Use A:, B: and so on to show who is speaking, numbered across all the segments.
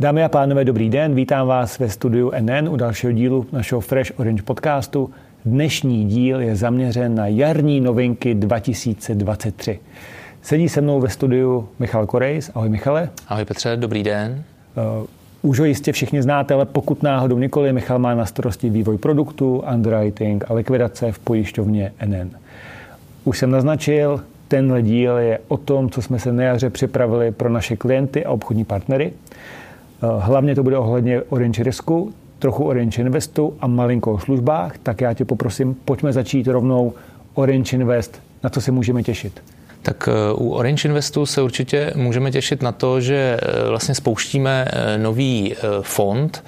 A: Dámy a pánové, dobrý den, vítám vás ve studiu NN u dalšího dílu našeho Fresh Orange podcastu. Dnešní díl je zaměřen na jarní novinky 2023. Sedí se mnou ve studiu Michal Korejs. Ahoj Michale.
B: Ahoj Petře, dobrý den.
A: Uh, už ho jistě všichni znáte, ale pokud náhodou nikoli, Michal má na starosti vývoj produktu, underwriting a likvidace v pojišťovně NN. Už jsem naznačil, tenhle díl je o tom, co jsme se na jaře připravili pro naše klienty a obchodní partnery. Eh, hlavně to bude ohledně Orange Risku, trochu Orange Investu a malinko o službách, tak já tě poprosím, pojďme začít rovnou Orange Invest, na co se můžeme těšit.
B: Tak eh, u Orange Investu se určitě můžeme těšit na to, že eh, vlastně spouštíme nový fond,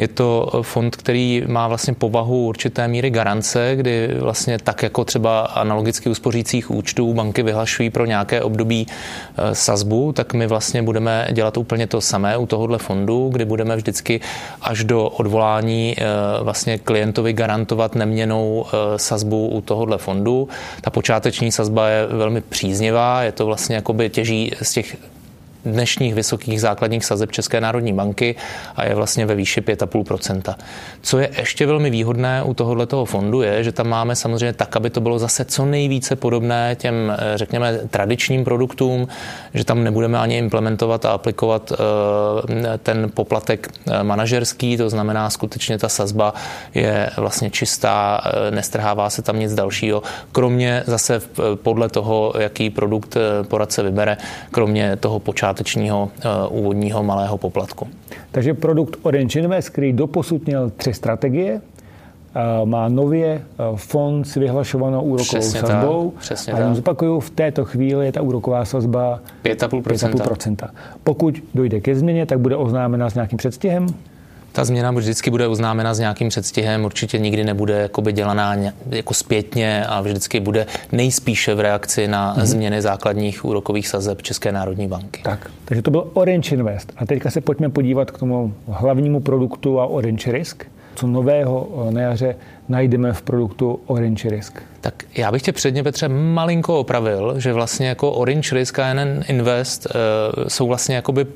B: je to fond, který má vlastně povahu určité míry garance, kdy vlastně tak jako třeba analogicky uspořících účtů banky vyhlašují pro nějaké období e, sazbu, tak my vlastně budeme dělat úplně to samé u tohohle fondu, kdy budeme vždycky až do odvolání e, vlastně klientovi garantovat neměnou sazbu u tohohle fondu. Ta počáteční sazba je velmi příznivá, je to vlastně jakoby těží z těch dnešních vysokých základních sazeb České národní banky a je vlastně ve výši 5,5% Co je ještě velmi výhodné u tohoto fondu je, že tam máme samozřejmě tak, aby to bylo zase co nejvíce podobné těm, eh, řekněme, tradičním produktům, že tam nebudeme ani implementovat a aplikovat eh, ten poplatek eh, manažerský, to znamená skutečně ta sazba je vlastně čistá, nestrhává se tam nic dalšího, kromě zase podle toho, jaký produkt poradce vybere, kromě toho počátku počátečního uh, úvodního malého poplatku.
A: Takže produkt Orange Invest, který doposud měl tři strategie, uh, má nově uh, fond s vyhlašovanou úrokovou přesně sazbou. Tak, přesně a jenom zopakuju, v této chvíli je ta úroková sazba 5,5%. Pokud dojde ke změně, tak bude oznámena s nějakým předstihem?
B: Ta změna vždycky bude oznámena s nějakým předstihem, určitě nikdy nebude jakoby dělaná jako zpětně a vždycky bude nejspíše v reakci na mm-hmm. změny základních úrokových sazeb České národní banky.
A: Tak, takže to byl Orange Invest. A teďka se pojďme podívat k tomu hlavnímu produktu a Orange Risk. Co nového na jaře najdeme v produktu Orange Risk?
B: Tak já bych tě předně, Petře, malinko opravil, že vlastně jako Orange Risk a NN Invest uh, jsou vlastně jakoby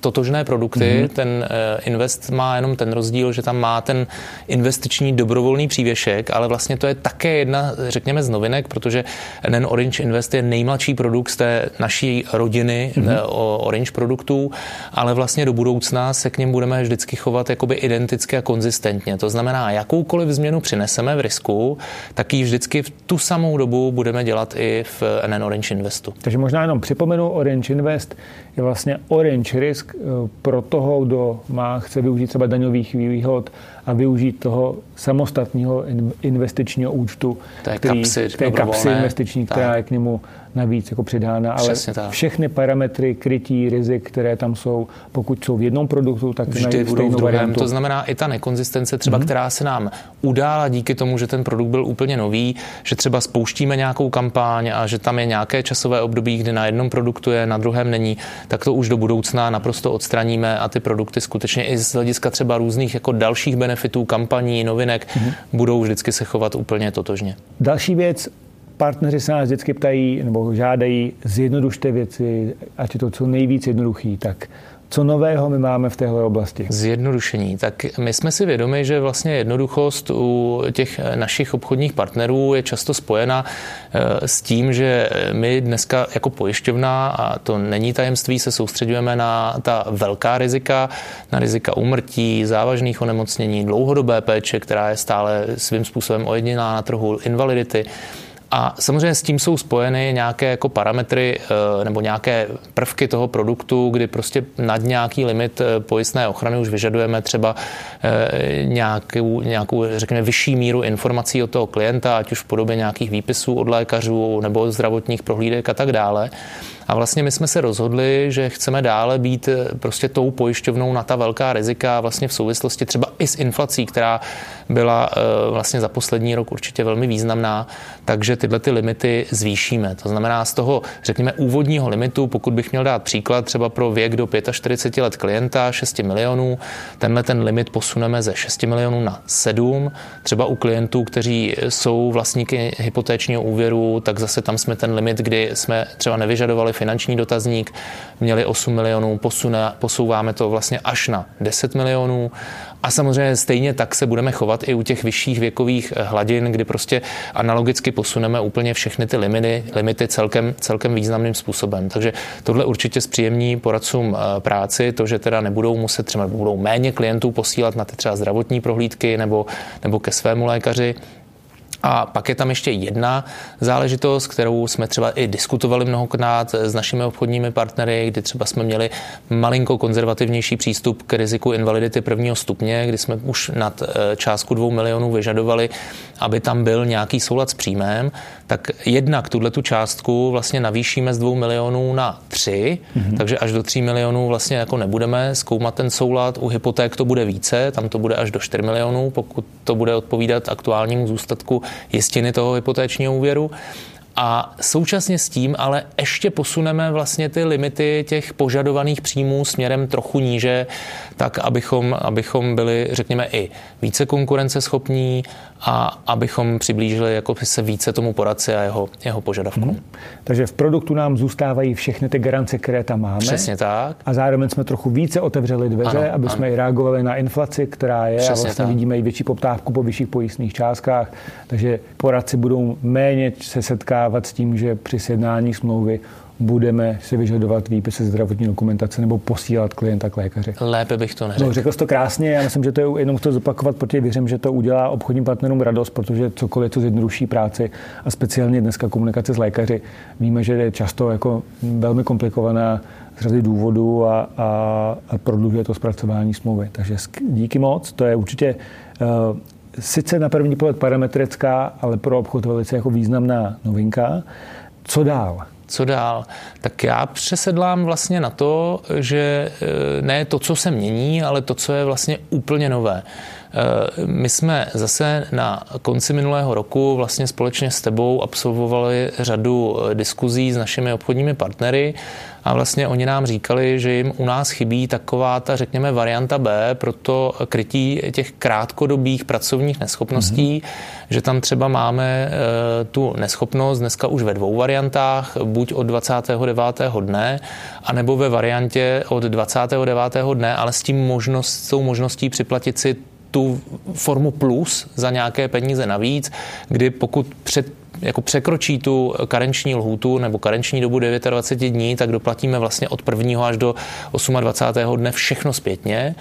B: totožné produkty. Mm-hmm. Ten uh, Invest má jenom ten rozdíl, že tam má ten investiční dobrovolný přívěšek, ale vlastně to je také jedna, řekněme, z novinek, protože NN Orange Invest je nejmladší produkt z té naší rodiny mm-hmm. uh, Orange produktů, ale vlastně do budoucna se k něm budeme vždycky chovat jakoby identicky a konzistentně. To znamená, jakoukoliv změnu přineseme v risku, tak ji vždycky v tu samou dobu budeme dělat i v NN Orange Investu.
A: Takže možná jenom připomenu, Orange Invest je vlastně Orange Risk eh, pro toho, kdo má, chce využít třeba daňových výhod a využít toho samostatného investičního účtu,
B: té který, kapsy,
A: té kapsy investiční, tak. která je k němu navíc jako přidána, ale tak. všechny parametry krytí rizik, které tam jsou, pokud jsou v jednom produktu, tak
B: vždy budou v druhém. Variantu. To znamená i ta nekonzistence třeba, mm-hmm. která se nám udála díky tomu, že ten produkt byl úplně nový, že třeba spouštíme nějakou kampaň a že tam je nějaké časové období, kdy na jednom produktu je, na druhém není, tak to už do budoucna naprosto odstraníme a ty produkty skutečně i z hlediska třeba různých jako dalších benefitů, kampaní, novinek mm-hmm. budou vždycky se chovat úplně totožně.
A: Další věc, partneři se nás vždycky ptají nebo žádají, zjednodušte věci, ať je to co nejvíc jednoduchý, tak co nového my máme v téhle oblasti?
B: Zjednodušení. Tak my jsme si vědomi, že vlastně jednoduchost u těch našich obchodních partnerů je často spojena eh, s tím, že my dneska jako pojišťovna, a to není tajemství, se soustředujeme na ta velká rizika, na rizika úmrtí, závažných onemocnění, dlouhodobé péče, která je stále svým způsobem ojedinělá na trhu, invalidity. A samozřejmě s tím jsou spojeny nějaké jako parametry eh, nebo nějaké prvky toho produktu, kdy prostě nad nějaký limit eh, pojistné ochrany už vyžadujeme třeba eh, nějakou, nějakou řekněme, vyšší míru informací od toho klienta, ať už v podobě nějakých výpisů od lékařů nebo zdravotních prohlídek a tak dále. A vlastně my jsme se rozhodli, že chceme dále být eh, prostě tou pojišťovnou na ta velká rizika vlastně v souvislosti třeba i s inflací, která byla eh, vlastně za poslední rok určitě velmi významná. Takže tyhle ty limity zvýšíme. To znamená z toho, řekněme, úvodního limitu, pokud bych měl dát příklad třeba pro věk do 45 let klienta 6 milionů, tenhle ten limit posuneme ze 6 milionů na 7. Třeba u klientů, kteří jsou vlastníky hypotéčního úvěru, tak zase tam jsme ten limit, kdy jsme třeba nevyžadovali finanční dotazník, měli 8 milionů, posune, posouváme to vlastně až na 10 milionů. A samozřejmě stejně tak se budeme chovat i u těch vyšších věkových eh, hladin, kdy prostě analogicky posuneme úplně všechny ty limity, limity celkem, celkem významným způsobem. Takže tohle určitě zpříjemní poradcům eh, práci, to, že teda nebudou muset třeba budou méně klientů posílat na ty třeba zdravotní prohlídky nebo, nebo ke svému lékaři, a pak je tam ještě jedna záležitost, kterou jsme třeba i diskutovali mnohokrát s našimi obchodními partnery, kdy třeba jsme měli malinko konzervativnější přístup k riziku invalidity prvního stupně, kdy jsme už nad eh, částku dvou milionů vyžadovali, aby tam byl nějaký soulad s příjmem, tak jednak tuhle tu částku vlastně navýšíme z dvou milionů na tři, mm-hmm. takže až do tří milionů vlastně jako nebudeme zkoumat ten soulad. U hypoték to bude více, tam to bude až do 4 milionů, pokud to bude odpovídat aktuálnímu zůstatku jistiny toho hypotéčního úvěru. A současně s tím ale ještě posuneme vlastně ty limity těch požadovaných příjmů směrem trochu níže, tak abychom, abychom byli, řekněme, i více konkurenceschopní a abychom přiblížili jako se více tomu poradci a jeho, jeho požadavkům. Hmm.
A: Takže v produktu nám zůstávají všechny ty garance, které tam máme.
B: Přesně tak.
A: A zároveň jsme trochu více otevřeli dveře, ano, aby ano. jsme i reagovali na inflaci, která je Přesně a vlastně tak. vidíme i větší poptávku po vyšších pojistných částkách. Takže poradci budou méně se setkávat s tím, že při sjednání smlouvy budeme si vyžadovat výpisy zdravotní dokumentace nebo posílat klienta k lékaři.
B: Lépe bych to neřekl.
A: No, řekl jsi to krásně, já myslím, že to je jenom chci zopakovat, protože věřím, že to udělá obchodním partnerům radost, protože cokoliv, co zjednoduší práci a speciálně dneska komunikace s lékaři, víme, že je často jako velmi komplikovaná z řady důvodů a, a, a prodlužuje to zpracování smlouvy. Takže díky moc, to je určitě uh, sice na první pohled parametrická, ale pro obchod velice jako významná novinka. Co dál?
B: Co dál, tak já přesedlám vlastně na to, že e, ne to, co se mění, ale to, co je vlastně úplně nové. E, my jsme zase na konci minulého roku vlastně společně s tebou absolvovali řadu e, diskuzí s našimi obchodními partnery a vlastně oni nám říkali, že jim u nás chybí taková ta, řekněme, varianta B pro to krytí těch krátkodobých pracovních neschopností, mm-hmm. že tam třeba máme e, tu neschopnost dneska už ve dvou variantách, buď od 29. dne, anebo ve variantě od 29. dne, ale s tím možnost, s tou možností připlatit si tu formu plus za nějaké peníze navíc, kdy pokud před jako překročí tu karenční lhůtu nebo karenční dobu 29 dní, tak doplatíme vlastně od 1. až do 28. dne všechno zpětně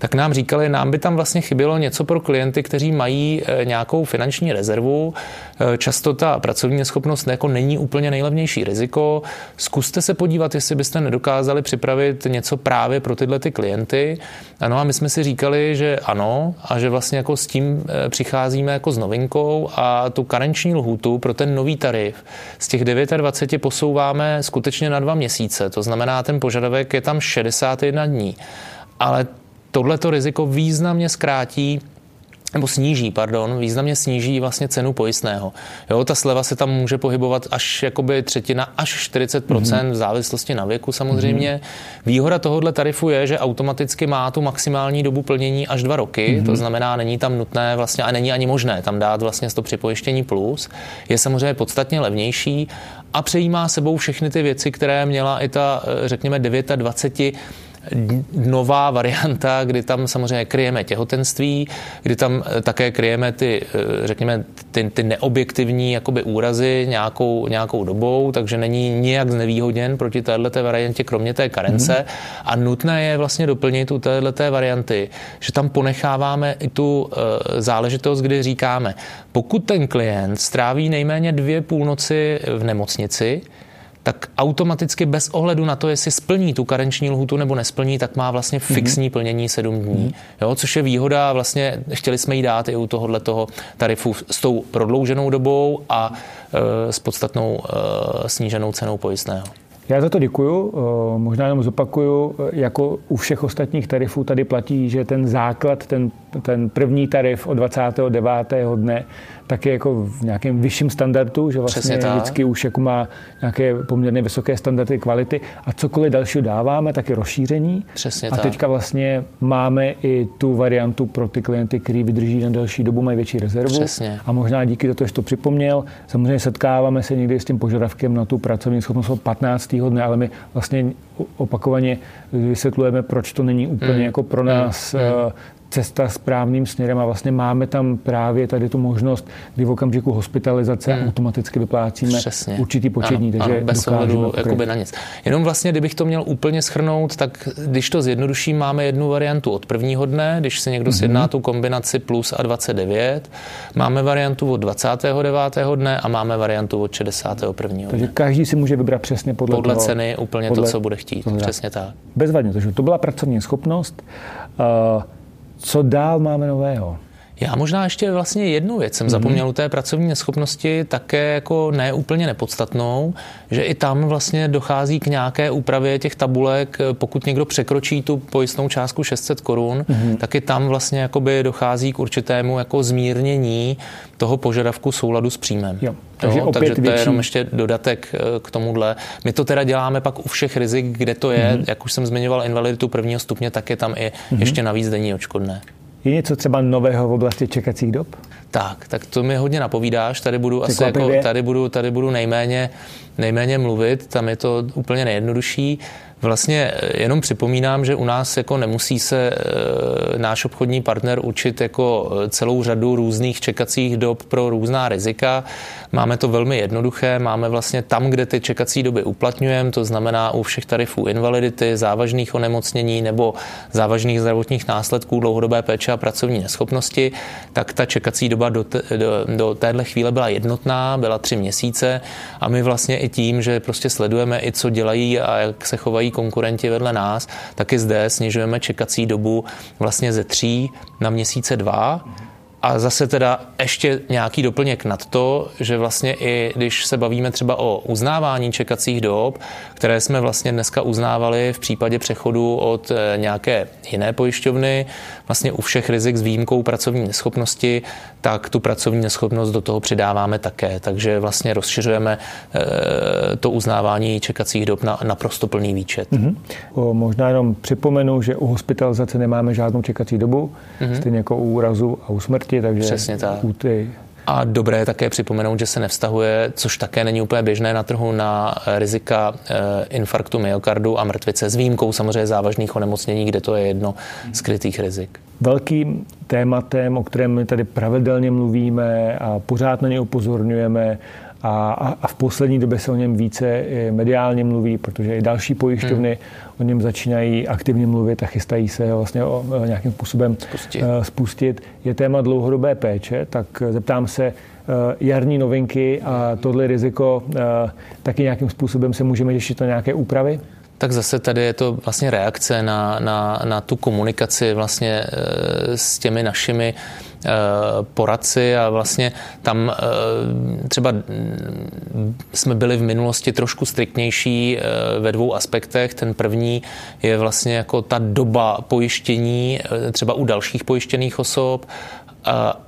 B: tak nám říkali, nám by tam vlastně chybělo něco pro klienty, kteří mají eh, nějakou finanční rezervu. Eh, často ta pracovní neschopnost jako není úplně nejlevnější riziko. Zkuste se podívat, jestli byste nedokázali připravit něco právě pro tyhle ty klienty. Ano a my jsme si říkali, že ano a že vlastně jako s tím eh, přicházíme jako s novinkou a tu karenční lhůtu pro ten nový tarif z těch 29 posouváme skutečně na dva měsíce. To znamená, ten požadavek je tam 61 dní. Ale tohleto riziko významně zkrátí nebo sníží, pardon, významně sníží vlastně cenu pojistného. Jo, ta sleva se tam může pohybovat až jakoby třetina, až 40% mm-hmm. v závislosti na věku samozřejmě. Mm-hmm. Výhoda tohohle tarifu je, že automaticky má tu maximální dobu plnění až dva roky, mm-hmm. to znamená, není tam nutné vlastně a není ani možné tam dát vlastně to připojištění plus. Je samozřejmě podstatně levnější a přejímá sebou všechny ty věci, které měla i ta, řekněme, 29 nová varianta, kdy tam samozřejmě kryjeme těhotenství, kdy tam eh, také kryjeme ty, eh, řekněme, ty, ty neobjektivní jakoby úrazy nějakou, nějakou dobou, takže není nijak znevýhodněn proti této variantě, kromě té karence. Mm-hmm. A nutné je vlastně doplnit u této varianty, že tam ponecháváme i tu uh, záležitost, kdy říkáme, pokud ten klient stráví nejméně dvě půlnoci v nemocnici, tak automaticky bez ohledu na to, jestli splní tu karenční lhutu nebo nesplní, tak má vlastně mhm. fixní mm-hmm. plnění 7 dní. Mm-hmm. Jo, což je výhoda, vlastně chtěli jsme jí dát i u tohohle toho tarifu s tou prodlouženou dobou a e, s podstatnou e, sníženou cenou pojistného.
A: Já za to děkuju. Možná jenom zopakuju, jako u všech ostatních tarifů tady platí, že ten základ, ten ten první tarif od 29. dne tak je jako v nějakém vyšším standardu, že vlastně vždycky už jako má nějaké poměrně vysoké standardy kvality a cokoliv dalšího dáváme, tak je rozšíření.
B: Přesně
A: a teďka vlastně máme i tu variantu pro ty klienty, který vydrží na delší dobu, mají větší rezervu.
B: Přesně.
A: A možná díky to, že to připomněl, samozřejmě setkáváme se někdy s tím požadavkem na tu pracovní schopnost od 15. dne, ale my vlastně opakovaně vysvětlujeme, proč to není úplně mm. jako pro nás mm cesta správným směrem a vlastně máme tam právě tady tu možnost, kdy v okamžiku hospitalizace hmm. automaticky vyplácíme
B: Přesně.
A: určitý početní.
B: Ano,
A: takže
B: ano, bez ohledu jakoby na nic. Jenom vlastně, kdybych to měl úplně schrnout, tak když to zjednoduším, máme jednu variantu od prvního dne, když se někdo mm-hmm. sjedná tu kombinaci plus a 29, máme variantu od 29. dne a máme variantu od 61. dne.
A: Takže každý si může vybrat přesně podle,
B: podle
A: toho,
B: ceny úplně podle, to, co bude chtít. Přesně tak.
A: Bezvadně, takže to byla pracovní schopnost. Uh, co dál máme nového?
B: Já možná ještě vlastně jednu věc jsem mm-hmm. zapomněl u té pracovní neschopnosti, také jako neúplně nepodstatnou, že i tam vlastně dochází k nějaké úpravě těch tabulek, pokud někdo překročí tu pojistnou částku 600 korun, mm-hmm. tak i tam vlastně jakoby dochází k určitému jako zmírnění toho požadavku souladu s příjmem. Jo. Takže, jo, takže to větší... je jenom ještě dodatek eh, k tomuhle. My to teda děláme pak u všech rizik, kde to je, mm-hmm. jak už jsem zmiňoval invaliditu prvního stupně, tak je tam i mm-hmm. ještě navíc denní očkodné.
A: Je něco třeba nového v oblasti čekacích dob?
B: Tak, tak to mi hodně napovídáš. Tady budu asi jako, tady budu, tady budu nejméně, nejméně mluvit, tam je to úplně nejjednodušší. Vlastně eh, jenom připomínám, že u nás jako nemusí se e, náš obchodní partner učit jako eh, celou řadu různých čekacích dob pro různá rizika. Máme to velmi jednoduché, máme vlastně tam, kde ty čekací doby uplatňujeme, to znamená u všech tarifů invalidity, závažných onemocnění nebo závažných zdravotních následků dlouhodobé péče a pracovní neschopnosti, tak ta čekací doba do, te, do, do téhle chvíle byla jednotná, byla tři měsíce a my vlastně i tím, že prostě sledujeme i co dělají a jak se chovají konkurenti vedle nás, tak i zde snižujeme čekací dobu vlastně ze tří na měsíce dva. A zase teda ještě nějaký doplněk nad to, že vlastně i když se bavíme třeba o uznávání čekacích dob, které jsme vlastně dneska uznávali v případě přechodu od eh, nějaké jiné pojišťovny, vlastně u všech rizik s výjimkou pracovní neschopnosti, tak tu pracovní neschopnost do toho přidáváme také. Takže vlastně rozšiřujeme eh, to uznávání čekacích dob na naprosto plný výčet. Mm-hmm.
A: O, možná jenom připomenu, že u hospitalizace nemáme žádnou čekací dobu, mm-hmm. stejně jako u úrazu a u smrti, takže
B: Přesně tak.
A: u ty
B: a dobré je také připomenout, že se nevztahuje, což také není úplně běžné na trhu, na rizika eh, infarktu myokardu a mrtvice s výjimkou samozřejmě závažných onemocnění, kde to je jedno z krytých rizik.
A: Velkým tématem, o kterém my tady pravidelně mluvíme a pořád na ně upozorňujeme, a, a v poslední době se o něm více mediálně mluví, protože i další pojišťovny hmm. o něm začínají aktivně mluvit a chystají se vlastně o, o nějakým způsobem spustit. Uh, spustit. Je téma dlouhodobé péče, tak zeptám se, uh, jarní novinky a tohle riziko taky nějakým způsobem se můžeme řešit na nějaké úpravy?
B: Tak zase tady je to vlastně reakce na, na, na tu komunikaci vlastně s těmi našimi poradci a vlastně tam třeba jsme byli v minulosti trošku striktnější ve dvou aspektech. Ten první je vlastně jako ta doba pojištění třeba u dalších pojištěných osob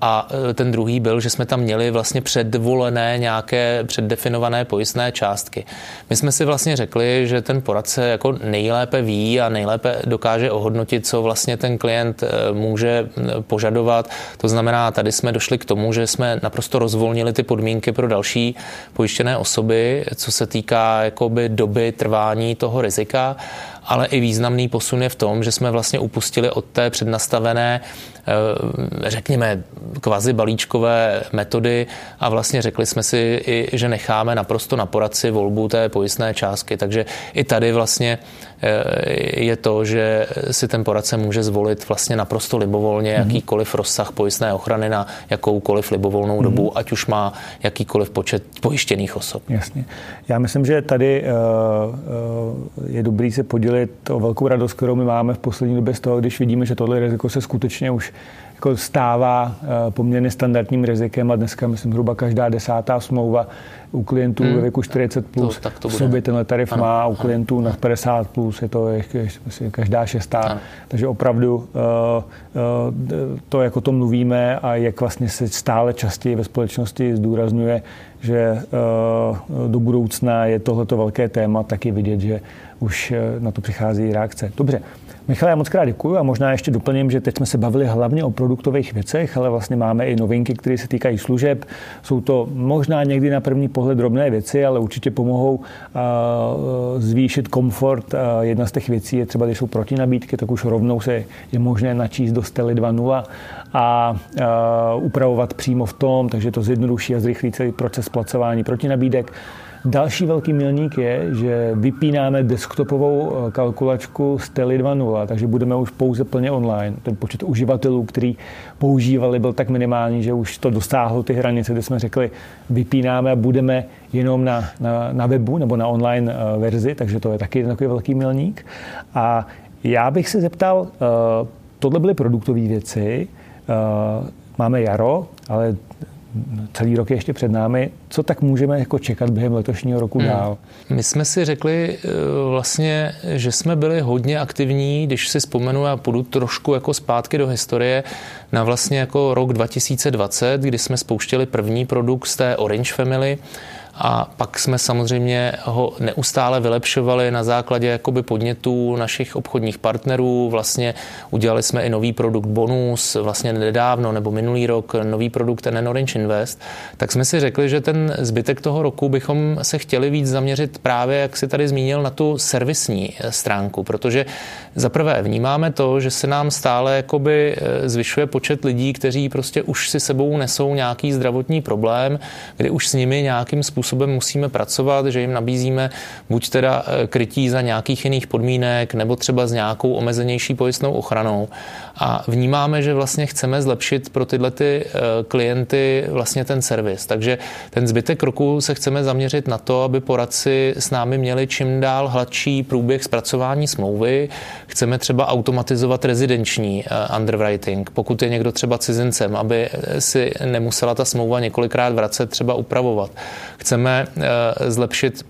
B: a ten druhý byl, že jsme tam měli vlastně předvolené nějaké předdefinované pojistné částky. My jsme si vlastně řekli, že ten poradce jako nejlépe ví a nejlépe dokáže ohodnotit, co vlastně ten klient e, může požadovat. To znamená, tady jsme došli k tomu, že jsme naprosto rozvolnili ty podmínky pro další pojištěné osoby, co se týká jakoby doby trvání toho rizika ale i významný posun je v tom, že jsme vlastně upustili od té přednastavené Eh, řekněme, kvazi balíčkové metody a vlastně řekli jsme si, i, že necháme naprosto na poradci volbu té pojistné částky. Takže i tady vlastně eh, je to, že si ten poradce může zvolit vlastně naprosto libovolně mm-hmm. jakýkoliv rozsah pojistné ochrany na jakoukoliv libovolnou mm-hmm. dobu, ať už má jakýkoliv počet pojištěných osob.
A: Jasně. Já myslím, že tady uh, je dobrý se podělit o velkou radost, kterou my máme v poslední době z toho, když vidíme, že tohle riziko se skutečně už jako stává eh, poměrně standardním rizikem a dneska, myslím, hruba každá desátá smlouva u klientů hmm. ve věku 40 plus to, tak to v sobě tenhle tarif ano. má, u klientů nad 50 plus je to každá šestá. Ano. Takže opravdu uh, uh, to, jako to mluvíme a jak vlastně se stále častěji ve společnosti zdůrazňuje, že uh, do budoucna je tohleto velké téma, taky vidět, že už na to přichází reakce. Dobře, Michal, já moc krát děkuji a možná ještě doplním, že teď jsme se bavili hlavně o produktových věcech, ale vlastně máme i novinky, které se týkají služeb. Jsou to možná někdy na první pohled drobné věci, ale určitě pomohou zvýšit komfort. Jedna z těch věcí je třeba, když jsou protinabídky, tak už rovnou se je možné načíst do Stely 2.0 a upravovat přímo v tom, takže to zjednoduší a zrychlí celý proces placování protinabídek. Další velký milník je, že vypínáme desktopovou eh, kalkulačku z Tele 2.0, takže budeme už pouze plně online. Ten počet uživatelů, který používali, byl tak minimální, že už to dosáhlo ty hranice, kde jsme řekli, vypínáme a budeme jenom na, na, na webu nebo na online eh, verzi, takže to je taky takový velký milník. A já bych se zeptal, eh, tohle byly produktové věci, máme jaro, ale celý rok je ještě před námi. Co tak můžeme jako čekat během letošního roku hmm. dál?
B: My jsme si řekli eh, vlastně, že jsme byli hodně aktivní, když si vzpomenu a půjdu trošku jako zpátky do historie, na vlastně jako rok 2020, kdy jsme spouštěli první produkt z té Orange Family, a pak jsme samozřejmě ho neustále vylepšovali na základě jakoby podnětů našich obchodních partnerů. Vlastně udělali jsme i nový produkt Bonus, vlastně nedávno nebo minulý rok nový produkt NN Orange Invest. Tak jsme si řekli, že ten zbytek toho roku bychom se chtěli víc zaměřit právě, jak si tady zmínil, na tu servisní stránku, protože za prvé vnímáme to, že se nám stále jakoby eh, zvyšuje počet lidí, kteří prostě už si sebou nesou nějaký zdravotní problém, kdy už s nimi nějakým způsobem způsobem musíme pracovat, že jim nabízíme buď teda eh, krytí za nějakých jiných podmínek, nebo třeba s nějakou omezenější pojistnou ochranou. A vnímáme, že vlastně chceme zlepšit pro tyhle ty eh, klienty vlastně ten servis. Takže ten zbytek roku se chceme zaměřit na to, aby poradci s námi měli čím dál hladší průběh zpracování smlouvy. Chceme třeba automatizovat rezidenční eh, underwriting, pokud je někdo třeba cizincem, aby si nemusela ta smlouva několikrát vracet, třeba upravovat. Chceme chceme eh, zlepšit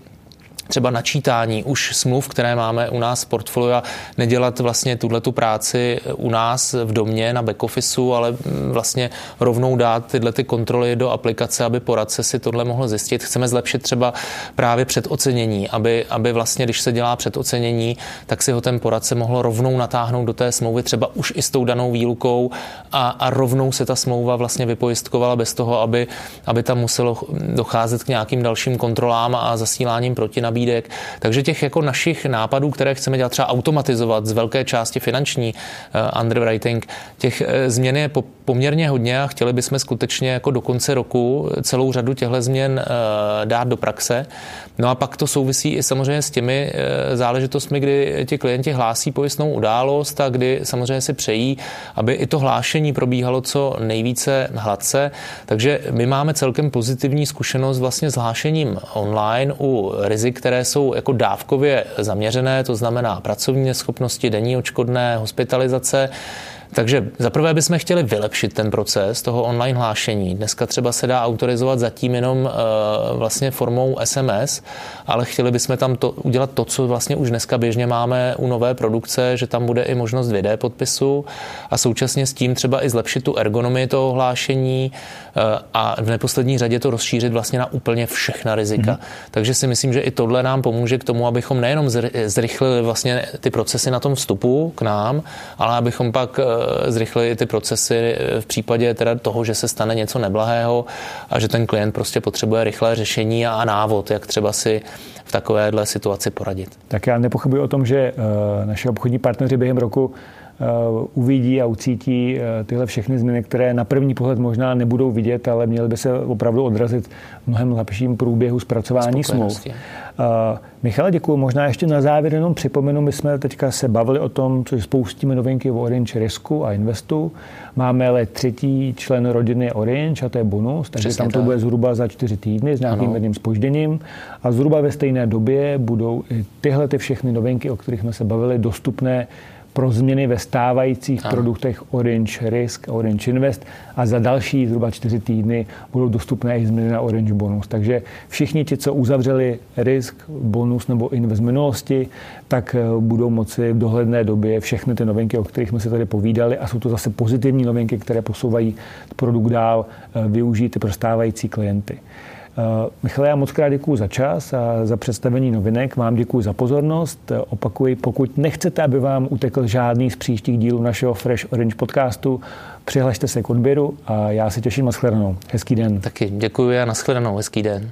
B: třeba načítání už smluv, které máme u nás v portfoliu a nedělat vlastně tuhle tu práci u nás v domě na back officeu, ale vlastně rovnou dát tyhle ty kontroly do aplikace, aby poradce si tohle mohl zjistit. Chceme zlepšit třeba právě předocenění, aby, aby vlastně, když se dělá předocenění, tak si ho ten poradce mohl rovnou natáhnout do té smlouvy třeba už i s tou danou výlukou a, a rovnou se ta smlouva vlastně vypojistkovala bez toho, aby, aby tam muselo docházet k nějakým dalším kontrolám a zasíláním proti nabídek. Takže těch jako našich nápadů, které chceme dělat třeba automatizovat z velké části finanční uh, underwriting, těch uh, změn je po, poměrně hodně a chtěli bychom skutečně jako do konce roku celou řadu těchto změn uh, dát do praxe. No a pak to souvisí i samozřejmě s těmi záležitostmi, kdy ti klienti hlásí pojistnou událost a kdy samozřejmě si přejí, aby i to hlášení probíhalo co nejvíce hladce. Takže my máme celkem pozitivní zkušenost vlastně s hlášením online u rizik, které jsou jako dávkově zaměřené, to znamená pracovní neschopnosti, denní očkodné, hospitalizace. Takže zaprvé bychom chtěli vylepšit ten proces toho online hlášení. Dneska třeba se dá autorizovat zatím jenom uh, vlastně formou SMS, ale chtěli bychom tam to, udělat to, co vlastně už dneska běžně máme u nové produkce, že tam bude i možnost videa podpisu a současně s tím třeba i zlepšit tu ergonomii toho hlášení uh, a v neposlední řadě to rozšířit vlastně na úplně všechna rizika. Mm-hmm. Takže si myslím, že i tohle nám pomůže k tomu, abychom nejenom zrychlili vlastně ty procesy na tom vstupu k nám, ale abychom pak uh, zrychlili ty procesy v případě teda toho, že se stane něco neblahého a že ten klient prostě potřebuje rychlé řešení a návod, jak třeba si v takovéhle situaci poradit.
A: Tak já nepochybuji o tom, že eh, naše obchodní partneři během roku uvidí a ucítí eh, tyhle všechny změny, které na první pohled možná nebudou vidět, ale měly by se opravdu odrazit v mnohem lepším průběhu zpracování smluv. Uh, Michale, děkuji. Možná ještě na závěr jenom připomenu, my jsme teďka se bavili o tom, co spoustíme novinky v Orange Risku a Investu. Máme ale třetí člen rodiny Orange a to je bonus, takže Přesně tam to tak. bude zhruba za čtyři týdny s nějakým jedním spožděním a zhruba ve stejné době budou i tyhle ty všechny novinky, o kterých jsme se bavili, dostupné pro změny ve stávajících ano. produktech Orange Risk a Orange Invest a za další zhruba čtyři týdny budou dostupné i změny na Orange Bonus. Takže všichni ti, co uzavřeli Risk, Bonus nebo Invest v minulosti, tak eh, budou moci v dohledné době všechny ty novinky, o kterých jsme se tady povídali, a jsou to zase pozitivní novinky, které posouvají produkt dál, eh, využít pro stávající klienty. Eh, Michale, já moc krát děkuji za čas a za představení novinek. Vám děkuji za pozornost. Eh, opakuji, pokud nechcete, aby vám utekl žádný z příštích dílů našeho Fresh Orange podcastu, přihlašte se k odběru a já se těším na shledanou. Hezký den.
B: Taky děkuji a na shledanou. Hezký den.